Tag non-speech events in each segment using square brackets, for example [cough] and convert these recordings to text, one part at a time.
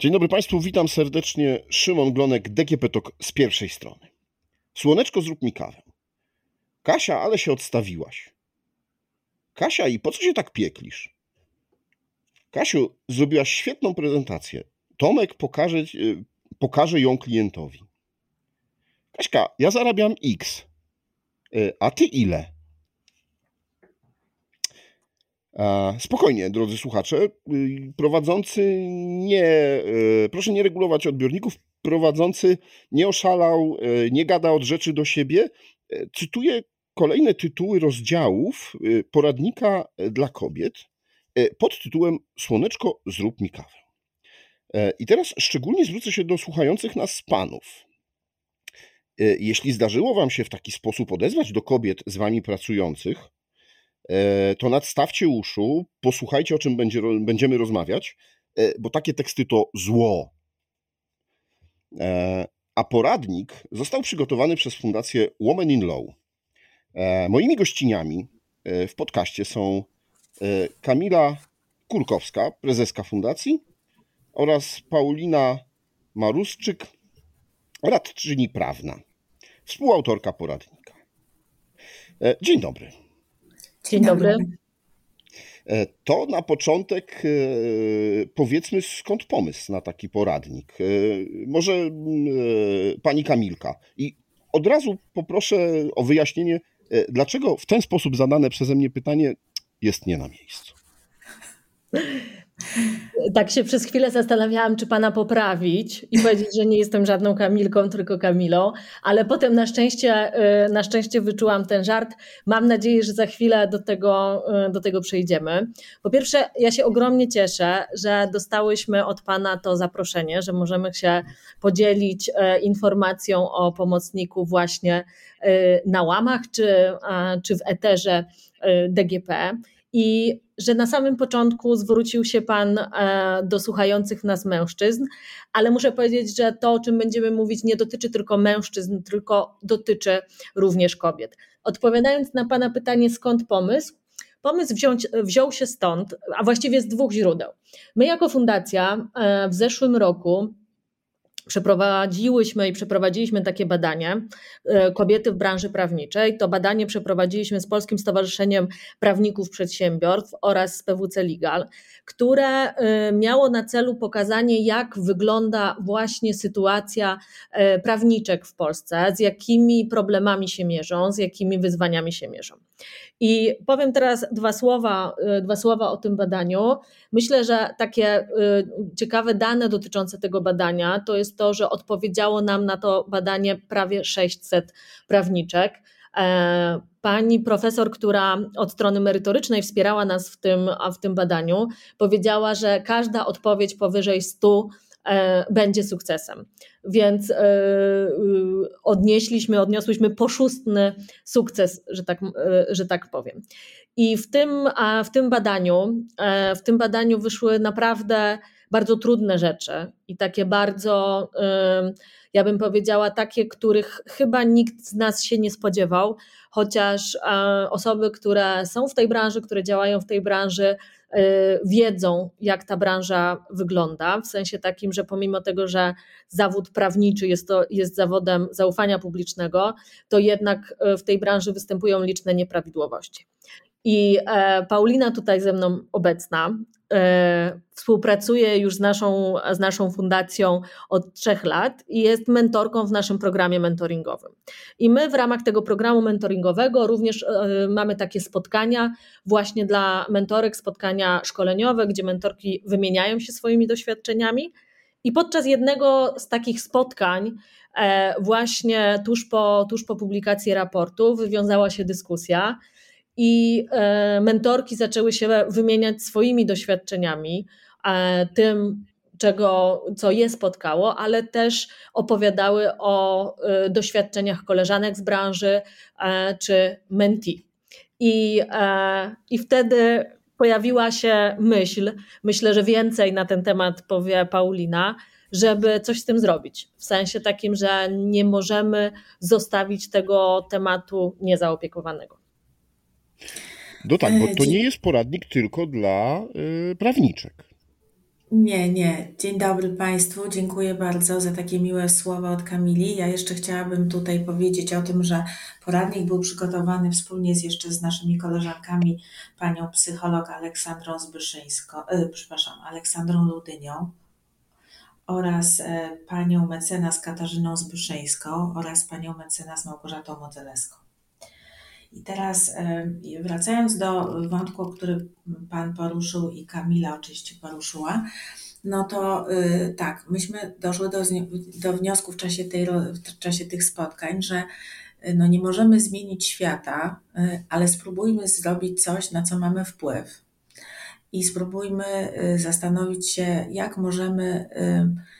Dzień dobry Państwu, witam serdecznie. Szymon Glonek, DGP Tok z pierwszej strony. Słoneczko, zrób mi kawę. Kasia, ale się odstawiłaś. Kasia, i po co się tak pieklisz? Kasiu, zrobiłaś świetną prezentację. Tomek pokaże, y, pokaże ją klientowi. Kaśka, ja zarabiam X. Y, a ty ile? Spokojnie, drodzy słuchacze. Y, prowadzący nie, y, proszę nie regulować odbiorników. Prowadzący nie oszalał, y, nie gada od rzeczy do siebie. Cytuję kolejne tytuły rozdziałów poradnika dla kobiet pod tytułem Słoneczko, zrób mi kawę. I teraz szczególnie zwrócę się do słuchających nas panów. Jeśli zdarzyło Wam się w taki sposób odezwać do kobiet z Wami pracujących, E, to nadstawcie uszu, posłuchajcie o czym będzie, będziemy rozmawiać, e, bo takie teksty to zło. E, a poradnik został przygotowany przez Fundację Women in Law. Moimi gościniami w podcaście są Kamila Kurkowska, prezeska fundacji, oraz Paulina Marusczyk, radczyni prawna, współautorka poradnika. Dzień dobry. Dzień dobry. E, to na początek e, powiedzmy skąd pomysł na taki poradnik. E, może pani Kamilka. I od razu poproszę o wyjaśnienie, dlaczego w ten sposób zadane przeze mnie pytanie jest nie na miejscu. [laughs] Tak się przez chwilę zastanawiałam, czy pana poprawić i powiedzieć, że nie jestem żadną Kamilką, tylko Kamilą, ale potem na szczęście, y, na szczęście wyczułam ten żart. Mam nadzieję, że za chwilę do tego, y, do tego przejdziemy. Po pierwsze, ja się ogromnie cieszę, że dostałyśmy od pana to zaproszenie, że możemy się podzielić y, informacją o pomocniku właśnie na łamach czy, czy w eterze DGP. I że na samym początku zwrócił się Pan e, do słuchających nas mężczyzn, ale muszę powiedzieć, że to, o czym będziemy mówić, nie dotyczy tylko mężczyzn, tylko dotyczy również kobiet. Odpowiadając na Pana pytanie, skąd pomysł? Pomysł wziąć, wziął się stąd, a właściwie z dwóch źródeł. My, jako fundacja, e, w zeszłym roku przeprowadziłyśmy i przeprowadziliśmy takie badanie e, kobiety w branży prawniczej. To badanie przeprowadziliśmy z Polskim Stowarzyszeniem Prawników Przedsiębiorstw oraz z PWC Legal, które e, miało na celu pokazanie, jak wygląda właśnie sytuacja e, prawniczek w Polsce, z jakimi problemami się mierzą, z jakimi wyzwaniami się mierzą. I powiem teraz dwa słowa, dwa słowa o tym badaniu. Myślę, że takie ciekawe dane dotyczące tego badania to jest to, że odpowiedziało nam na to badanie prawie 600 prawniczek. E, pani profesor, która od strony merytorycznej wspierała nas w tym, w tym badaniu, powiedziała, że każda odpowiedź powyżej 100 e, będzie sukcesem. Więc e, odnieśliśmy, odniosłyśmy poszustny sukces, że tak, że tak powiem. I w tym, w tym badaniu, w tym badaniu wyszły naprawdę bardzo trudne rzeczy i takie bardzo, ja bym powiedziała, takie, których chyba nikt z nas się nie spodziewał, chociaż e, osoby, które są w tej branży, które działają w tej branży, e, wiedzą, jak ta branża wygląda, w sensie takim, że pomimo tego, że zawód prawniczy jest, to, jest zawodem zaufania publicznego, to jednak e, w tej branży występują liczne nieprawidłowości. I Paulina tutaj ze mną obecna E, współpracuje już z naszą, z naszą fundacją od trzech lat i jest mentorką w naszym programie mentoringowym. I my w ramach tego programu mentoringowego również e, mamy takie spotkania właśnie dla mentorek, spotkania szkoleniowe, gdzie mentorki wymieniają się swoimi doświadczeniami. I podczas jednego z takich spotkań, e, właśnie tuż po, tuż po publikacji raportu, wywiązała się dyskusja i e, mentorki zaczęły się wymieniać swoimi doświadczeniami, e, tym, czego, co je spotkało, ale też opowiadały o e, doświadczeniach koleżanek z branży czy menti. I, I wtedy pojawiła się myśl, myślę, że więcej na ten temat powie Paulina, żeby coś z tym zrobić. W sensie takim, że nie możemy zostawić tego tematu niezaopiekowanego. No tak, bo to nie jest poradnik tylko dla y, prawniczek. Nie, nie. Dzień dobry Państwu. Dziękuję bardzo za takie miłe słowa od Kamili. Ja jeszcze chciałabym tutaj powiedzieć o tym, że poradnik był przygotowany wspólnie z jeszcze z naszymi koleżankami, panią psycholog Aleksandrą Zbyszyńską, e, przepraszam, Aleksandrą Ludynią oraz e, panią mecenas Katarzyną Zbyszyńską oraz panią mecenas Małgorzatą Modzeleską. I teraz e, wracając do wątku, który Pan poruszył i Kamila oczywiście poruszyła, no to e, tak, myśmy doszły do, do wniosku w czasie, tej, w czasie tych spotkań, że e, no nie możemy zmienić świata, ale spróbujmy zrobić coś, na co mamy wpływ. I spróbujmy zastanowić się, jak możemy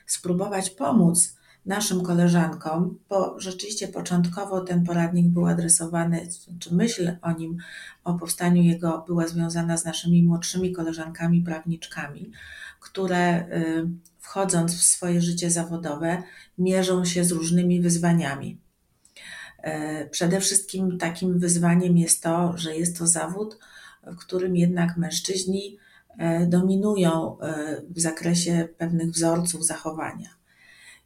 spróbować pomóc naszym koleżankom, bo rzeczywiście początkowo ten poradnik był adresowany, czy myśl o nim, o powstaniu jego była związana z naszymi młodszymi koleżankami prawniczkami, które y, wchodząc w swoje życie zawodowe, mierzą się z różnymi wyzwaniami. Y, przede wszystkim takim wyzwaniem jest to, że jest to zawód, w którym jednak mężczyźni y, dominują w zakresie pewnych wzorców zachowania.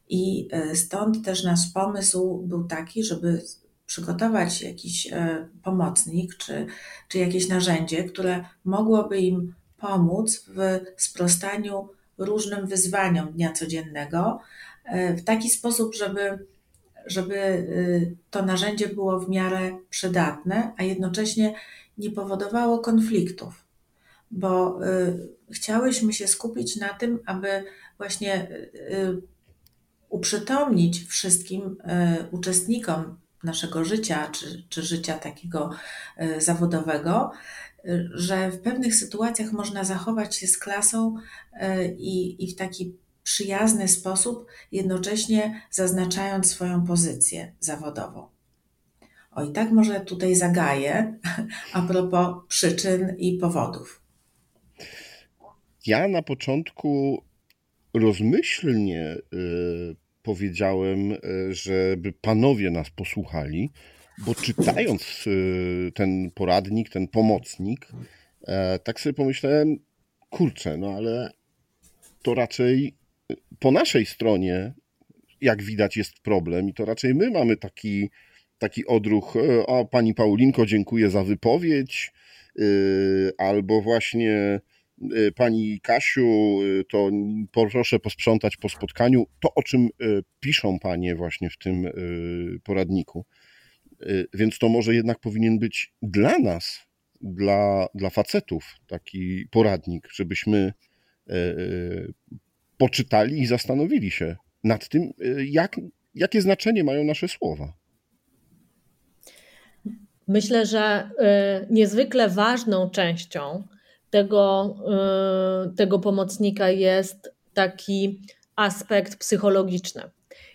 I e, stąd też nasz pomysł był taki, żeby przygotować jakiś e, pomocnik czy, czy jakieś narzędzie, które mogłoby im pomóc w sprostaniu różnym wyzwaniom dnia codziennego e, w taki sposób, żeby, żeby to narzędzie było w miarę przydatne, a jednocześnie nie powodowało konfliktów. Bo chciałyśmy się skupić na tym, aby właśnie uprzytomnić wszystkim e, uczestnikom naszego życia, czy, czy życia takiego e, zawodowego, e, że w pewnych sytuacjach można zachować się z klasą i, i w taki przyjazny sposób, jednocześnie zaznaczając swoją pozycję zawodową. O i tak może tutaj zagaję a propos przyczyn i powodów. Ja na początku rozmyślnie powiedziałem, e, żeby panowie nas posłuchali, bo czytając e, ten poradnik, ten pomocnik, e, tak sobie pomyślałem, kurczę, no ale to raczej po naszej stronie, jak widać, jest problem i to raczej my mamy taki, taki odruch, a pani Paulinko, dziękuję za wypowiedź, albo właśnie pani Kasiu, y, to proszę posprzątać po spotkaniu to, o czym y, piszą panie właśnie w tym poradniku. Więc to może jednak powinien być dla nas, dla, dla facetów taki poradnik, żebyśmy poczytali i zastanowili się nad tym, jak, jakie znaczenie mają nasze słowa. Myślę, że niezwykle ważną częścią tego, y, tego pomocnika jest taki aspekt psychologiczny.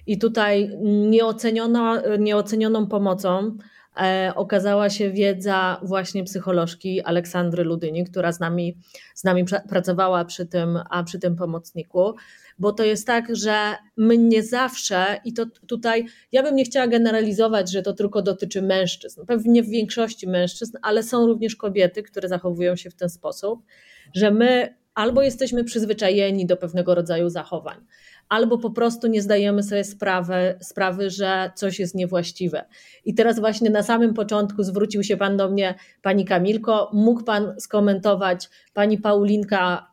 I tutaj nieoceniona, nieocenioną pomocą e, okazała się wiedza właśnie psycholożki Aleksandry Ludyni, która z nami, z nami pracowała przy tym, a przy tym pomocniku bo to jest tak, że my nie zawsze, i to tutaj ja bym nie chciała generalizować, że to tylko dotyczy mężczyzn, pewnie w większości mężczyzn, ale są również kobiety, które zachowują się w ten sposób, że my albo jesteśmy przyzwyczajeni do pewnego rodzaju zachowań, albo po prostu nie zdajemy sobie sprawy, sprawy, że coś jest niewłaściwe. I teraz właśnie na samym początku zwrócił się Pan do mnie, Pani Kamilko, mógł Pan skomentować, Pani Paulinka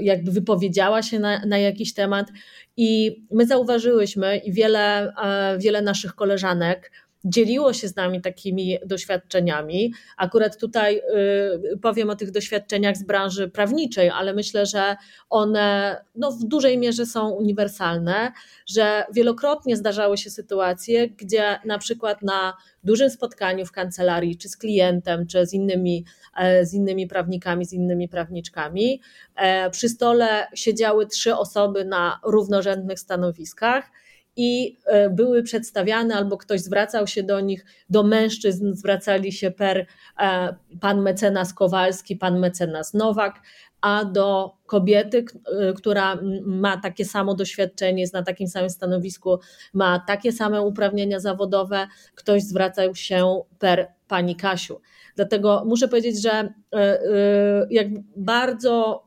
jakby wypowiedziała się na, na jakiś temat. I my zauważyłyśmy i wiele, e, wiele naszych koleżanek dzieliło się z nami takimi doświadczeniami. Akurat tutaj y, powiem o tych doświadczeniach z branży prawniczej, ale myślę, że one no, w dużej mierze są uniwersalne, że wielokrotnie zdarzały się sytuacje, gdzie na przykład na dużym spotkaniu w kancelarii, czy z klientem, czy z innymi, e, z innymi prawnikami, z innymi prawniczkami, e, przy stole siedziały trzy osoby na równorzędnych stanowiskach i e, były przedstawiane, albo ktoś zwracał się do nich, do mężczyzn zwracali się per e, pan mecenas Kowalski, pan mecenas Nowak, a do kobiety, e, która ma takie samo doświadczenie, jest na takim samym stanowisku, ma takie same uprawnienia zawodowe, ktoś zwracał się per pani Kasiu. Dlatego muszę powiedzieć, że jak bardzo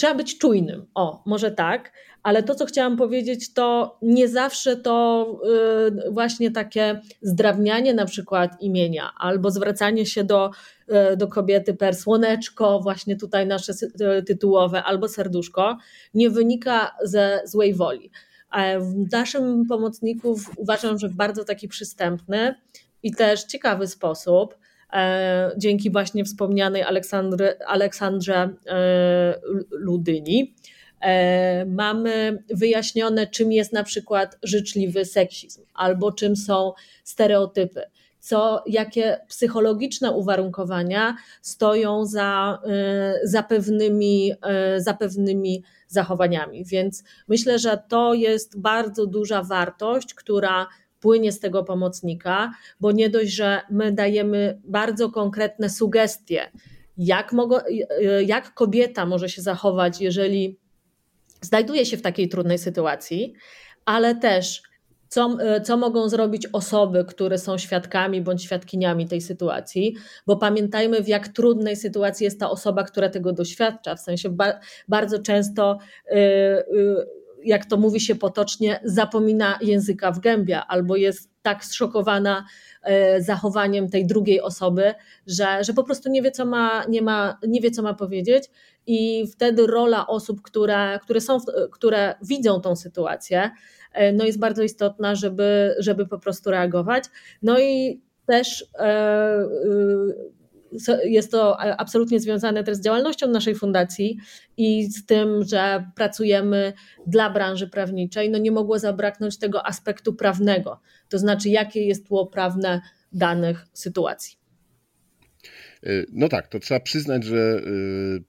trzeba być czujnym. O, może tak, ale to, co chciałam powiedzieć, to nie zawsze to y, właśnie takie zdrawnianie na przykład imienia albo zwracanie się do, y, do kobiety per słoneczko, właśnie tutaj nasze tytułowe, albo serduszko, nie wynika ze złej woli. W naszym pomocników uważam, że w bardzo taki przystępny i też ciekawy sposób, e, dzięki właśnie wspomnianej Aleksandrze e, Ludyni, e, mamy wyjaśnione, czym jest na przykład życzliwy seksizm albo czym są stereotypy. Co, jakie psychologiczne uwarunkowania stoją za, za, pewnymi, za pewnymi zachowaniami. Więc myślę, że to jest bardzo duża wartość, która płynie z tego pomocnika, bo nie dość, że my dajemy bardzo konkretne sugestie, jak, mogą, jak kobieta może się zachować, jeżeli znajduje się w takiej trudnej sytuacji, ale też co, e, co mogą zrobić osoby, które są świadkami bądź świadkiniami tej sytuacji, bo pamiętajmy, w jak trudnej sytuacji jest ta osoba, która tego doświadcza. W sensie ba bardzo często, e, e, jak to mówi się potocznie, zapomina języka w gębie albo jest tak zszokowana zachowaniem tej drugiej osoby, że, że po prostu nie wie, co ma, nie, ma, nie wie, co ma powiedzieć. I wtedy rola osób, które, które, są, które widzą tą sytuację, E, no jest bardzo istotna, żeby, żeby po prostu reagować. No i też e, e, jest to absolutnie związane też z działalnością naszej fundacji i z tym, że pracujemy dla branży prawniczej. No nie mogło zabraknąć tego aspektu prawnego, to znaczy jakie jest tło prawne danych sytuacji. Y, no tak, to trzeba przyznać, że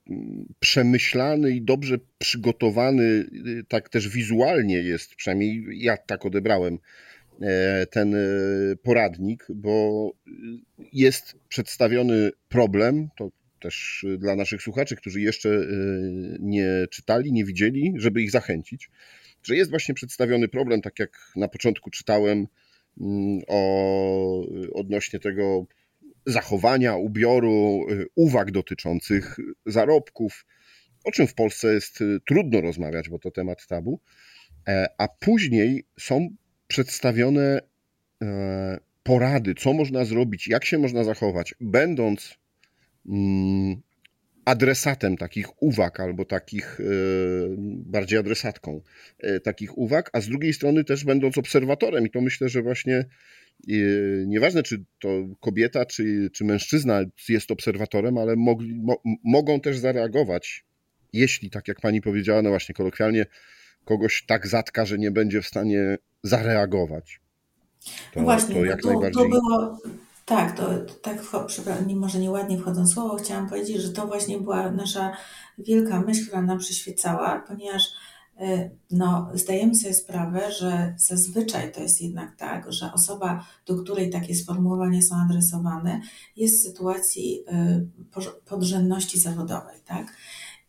y, przemyślany i dobrze przygotowany, tak też wizualnie jest, przynajmniej ja tak odebrałem e, ten poradnik, bo jest przedstawiony problem, to też dla naszych słuchaczy, którzy jeszcze nie czytali, nie widzieli, żeby ich zachęcić, że jest właśnie przedstawiony problem, tak jak na początku czytałem mm, o, odnośnie tego zachowania, ubioru, uwag dotyczących zarobków, o czym w Polsce jest trudno rozmawiać, bo to temat tabu, e, a później są przedstawione e, porady, co można zrobić, jak się można zachować, będąc mm, adresatem takich uwag albo takich e, bardziej adresatką takich uwag, a z drugiej strony też będąc obserwatorem. I to myślę, że właśnie nieważne czy to kobieta, czy, czy mężczyzna jest obserwatorem, ale mogli, mo, mogą też zareagować, jeśli, tak jak pani powiedziała, no właśnie kolokwialnie, kogoś tak zatka, że nie będzie w stanie zareagować. To, no właśnie, to jak to, najbardziej... to było, tak, to tak, może nieładnie wchodząc słowo, chciałam powiedzieć, że to właśnie była nasza wielka myśl, która nam przyświecała, ponieważ E, no, zdajemy sobie sprawę, że zazwyczaj to jest jednak tak, że osoba, do której takie sformułowania są adresowane, jest w sytuacji e, podrzędności zawodowej, tak?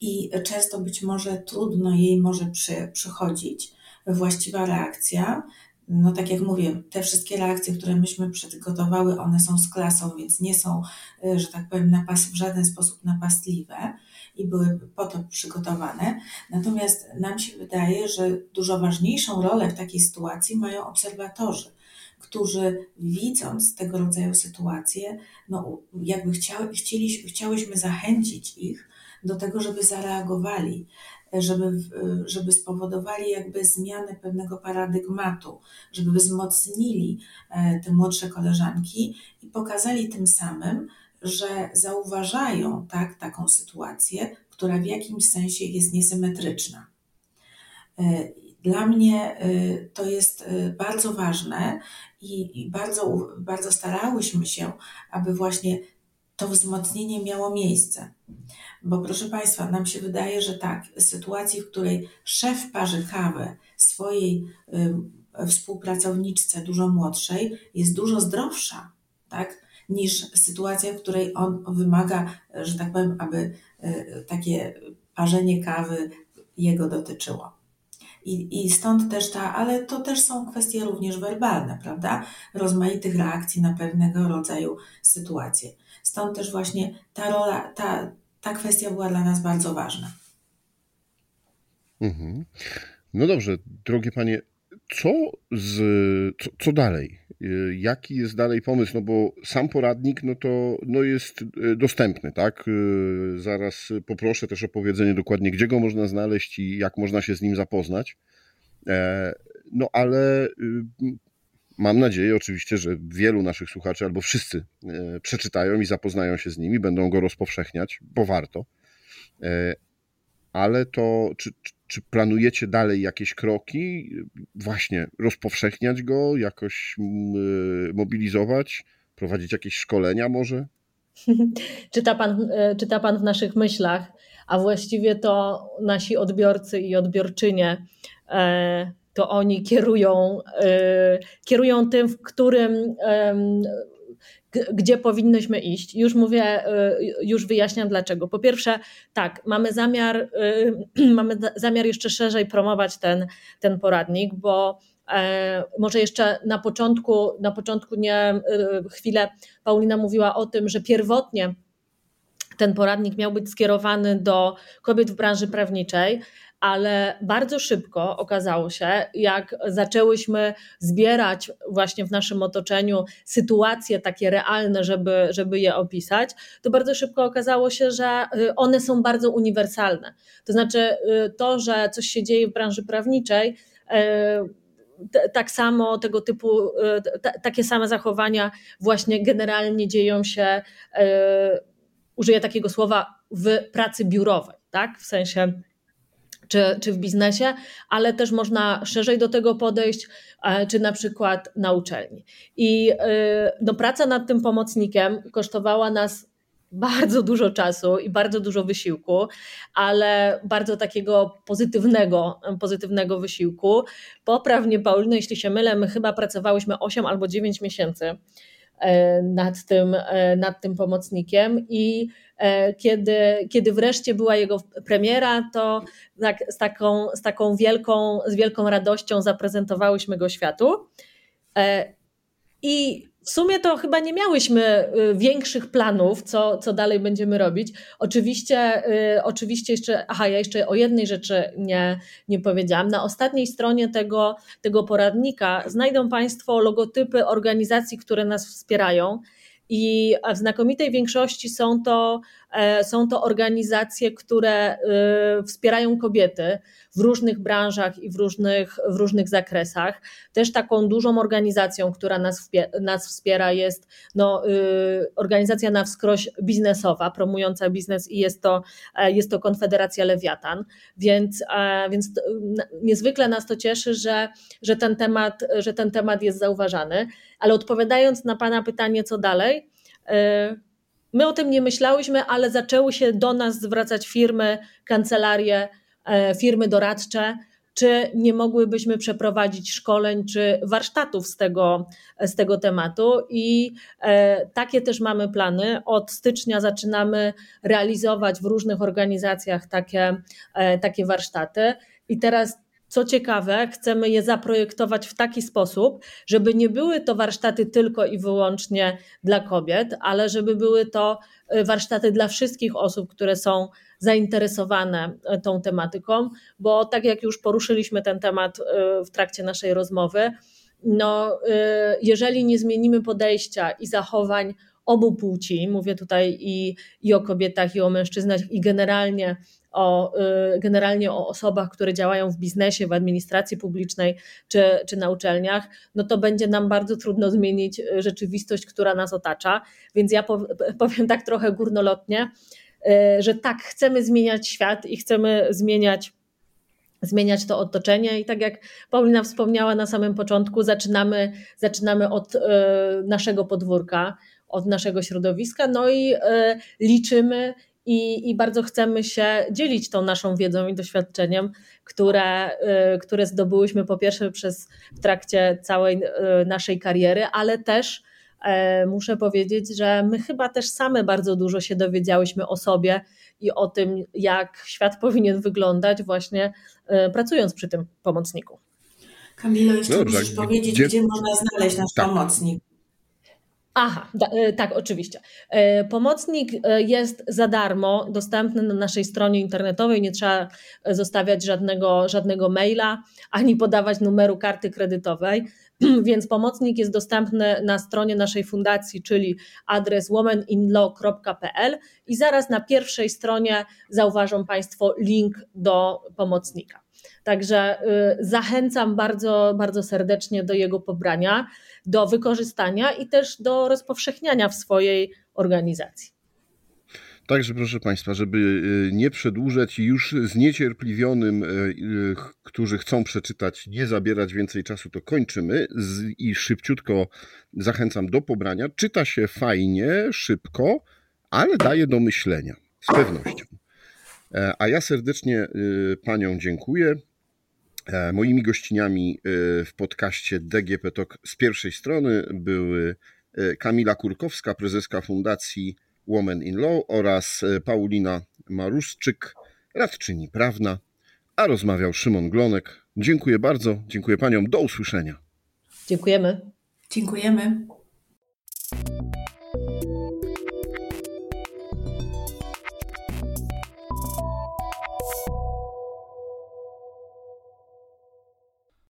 I często być może trudno jej może przy, przychodzić właściwa reakcja. No tak jak mówię, te wszystkie reakcje, które myśmy przygotowały, one są z klasą, więc nie są, e, że tak powiem, napas, w żaden sposób napastliwe i były po to przygotowane. Natomiast nam się wydaje, że dużo ważniejszą rolę w takiej sytuacji mają obserwatorzy, którzy widząc tego rodzaju sytuacje, no jakby chciały, chcieli, chciałyśmy zachęcić ich do tego, żeby zareagowali, żeby, żeby spowodowali jakby zmianę pewnego paradygmatu, żeby wzmocnili e, te młodsze koleżanki i pokazali tym samym, że zauważają tak, taką sytuację, która w jakimś sensie jest niesymetryczna. E, dla mnie e, to jest bardzo ważne i bardzo, bardzo starałyśmy się, aby właśnie to wzmocnienie miało miejsce. Bo proszę Państwa, nam się wydaje, że tak, sytuacji, w której szef parzy kawę swojej współpracowniczce dużo młodszej, jest dużo zdrowsza, tak? niż sytuacja, w której on wymaga, że tak powiem, aby e, takie parzenie kawy jego dotyczyło. I, I stąd też ta, ale to też są kwestie również werbalne, prawda? Rozmaitych reakcji na pewnego rodzaju sytuacje. Stąd też właśnie ta rola, ta, ta kwestia była dla nas bardzo ważna. Mhm. No dobrze, drogie panie, co, z, co, co dalej? Y, jaki jest dalej pomysł? No bo sam poradnik no to no jest y, dostępny, tak? Y, zaraz poproszę też o powiedzenie dokładnie, gdzie go można znaleźć i jak można się z nim zapoznać. E, no ale mam nadzieję oczywiście, że wielu naszych słuchaczy albo wszyscy przeczytają i zapoznają się z nimi, będą go rozpowszechniać, bo warto. E, ale to czy, czy planujecie dalej jakieś kroki, właśnie rozpowszechniać go, jakoś mm, mobilizować, prowadzić jakieś szkolenia może? [laughs] czyta, pan, e, czyta pan w naszych myślach, a właściwie to nasi odbiorcy i odbiorczynie e, to oni kierują, e, kierują tym, w którym gdzie powinnyśmy iść. Już mówię, y, już wyjaśniam dlaczego. Po pierwsze, tak, mamy zamiar, y, [clears throat] mamy zamiar jeszcze szerzej promować ten, ten poradnik, bo e, może jeszcze na początku, na początku nie chwilę Paulina mówiła o tym, że pierwotnie ten poradnik miał być skierowany do kobiet w branży prawniczej, ale bardzo szybko okazało się, jak zaczęłyśmy zbierać właśnie w naszym otoczeniu sytuacje takie realne, żeby, żeby je opisać, to bardzo szybko okazało się, że y, one są bardzo uniwersalne. To znaczy, y, to, że coś się dzieje w branży prawniczej, y, tak samo tego typu, takie same zachowania właśnie generalnie dzieją się, użyję takiego słowa, w pracy biurowej, tak? W sensie czy, czy w biznesie, ale też można szerzej do tego podejść, e, czy na przykład na uczelni. I e, no, praca nad tym pomocnikiem kosztowała nas bardzo dużo czasu i bardzo dużo wysiłku, ale bardzo takiego pozytywnego, pozytywnego wysiłku. Poprawnie Paulino, jeśli się mylę, my chyba pracowałyśmy 8 albo 9 miesięcy nad tym, nad tym pomocnikiem i E, kiedy, kiedy wreszcie była jego premiera, to tak, z, taką, z taką wielką, z wielką radością zaprezentowałyśmy go światu. E, I w sumie to chyba nie miałyśmy y, większych planów, co, co dalej będziemy robić. Oczywiście, y, oczywiście jeszcze, aha, ja jeszcze o jednej rzeczy nie, nie powiedziałam. Na ostatniej stronie tego, tego poradnika znajdą Państwo logotypy organizacji, które nas wspierają. I w znakomitej większości są to, są to organizacje, które e, wspierają kobiety w różnych branżach i w różnych, w różnych zakresach. Też taką dużą organizacją, która nas, nas wspiera, jest no, e, organizacja na wskroś biznesowa, promująca biznes i jest to, jest to Konfederacja Lewiatan. Więc, więc niezwykle nas to cieszy, że, że, ten temat, że ten temat jest zauważany. Ale odpowiadając na Pana pytanie, co dalej, e, my o tym nie myślałyśmy, ale zaczęły się do nas zwracać firmy, kancelarie, e, firmy doradcze, czy nie mogłybyśmy przeprowadzić szkoleń czy warsztatów z tego, z tego tematu. I e, takie też mamy plany. Od stycznia zaczynamy realizować w różnych organizacjach takie, takie warsztaty. I teraz co ciekawe, chcemy je zaprojektować w taki sposób, żeby nie były to warsztaty tylko i wyłącznie dla kobiet, ale żeby były to y, warsztaty dla wszystkich osób, które są zainteresowane y, tą tematyką, bo tak jak już poruszyliśmy ten temat y, w trakcie naszej rozmowy, no, jeżeli nie zmienimy podejścia i zachowań obu płci, mówię tutaj i, i o kobietach, i o mężczyznach, i generalnie o, y, generalnie o osobach, które działają w biznesie, w administracji publicznej czy, czy na uczelniach, no to będzie nam bardzo trudno zmienić y, rzeczywistość, która nas otacza. Więc ja powiem tak trochę górnolotnie, y, że tak, chcemy zmieniać świat i chcemy zmieniać zmieniać to otoczenie i tak jak Paulina wspomniała na samym początku, zaczynamy, zaczynamy od naszego podwórka, od naszego środowiska, no i liczymy i, i bardzo chcemy się dzielić tą naszą wiedzą i doświadczeniem, które, y, które zdobyłyśmy po pierwsze przez w trakcie całej y, naszej kariery, ale też e, muszę powiedzieć, że my chyba też same bardzo dużo się dowiedziałyśmy o sobie i o tym, jak świat powinien wyglądać, właśnie y, pracując przy tym pomocniku. Kamilo, jeszcze Dobrze, musisz powiedzieć, gdzie, gdzie można znaleźć nasz tak. pomocnik. Aha, da, e, tak, oczywiście. E, pomocnik e, jest za darmo, dostępny na naszej stronie internetowej. Nie trzeba zostawiać żadnego, żadnego maila ani podawać numeru karty kredytowej. [clears throat] Więc pomocnik jest dostępny na stronie naszej fundacji, czyli adres womaninlaw.pl i zaraz na pierwszej stronie zauważą Państwo link do pomocnika. Także y, zachęcam bardzo, bardzo serdecznie do jego pobrania, do wykorzystania i też do rozpowszechniania w swojej organizacji. Także proszę Państwa, żeby y, nie przedłużać i już zniecierpliwionym, y, którzy chcą przeczytać, nie zabierać więcej czasu, to kończymy i szybciutko zachęcam do pobrania. Czyta się fajnie, szybko, ale daje do myślenia, z pewnością. E, a ja serdecznie Panią dziękuję. E, moimi gościniami e, w podcaście DGP Talk z pierwszej strony były e, Kamila Kurkowska, prezeska Fundacji Women in Law oraz Paulina Maruszczyk, radczyni prawna, a rozmawiał Szymon Glonek. Dziękuję bardzo, dziękuję paniom, do usłyszenia. Dziękujemy. Dziękujemy.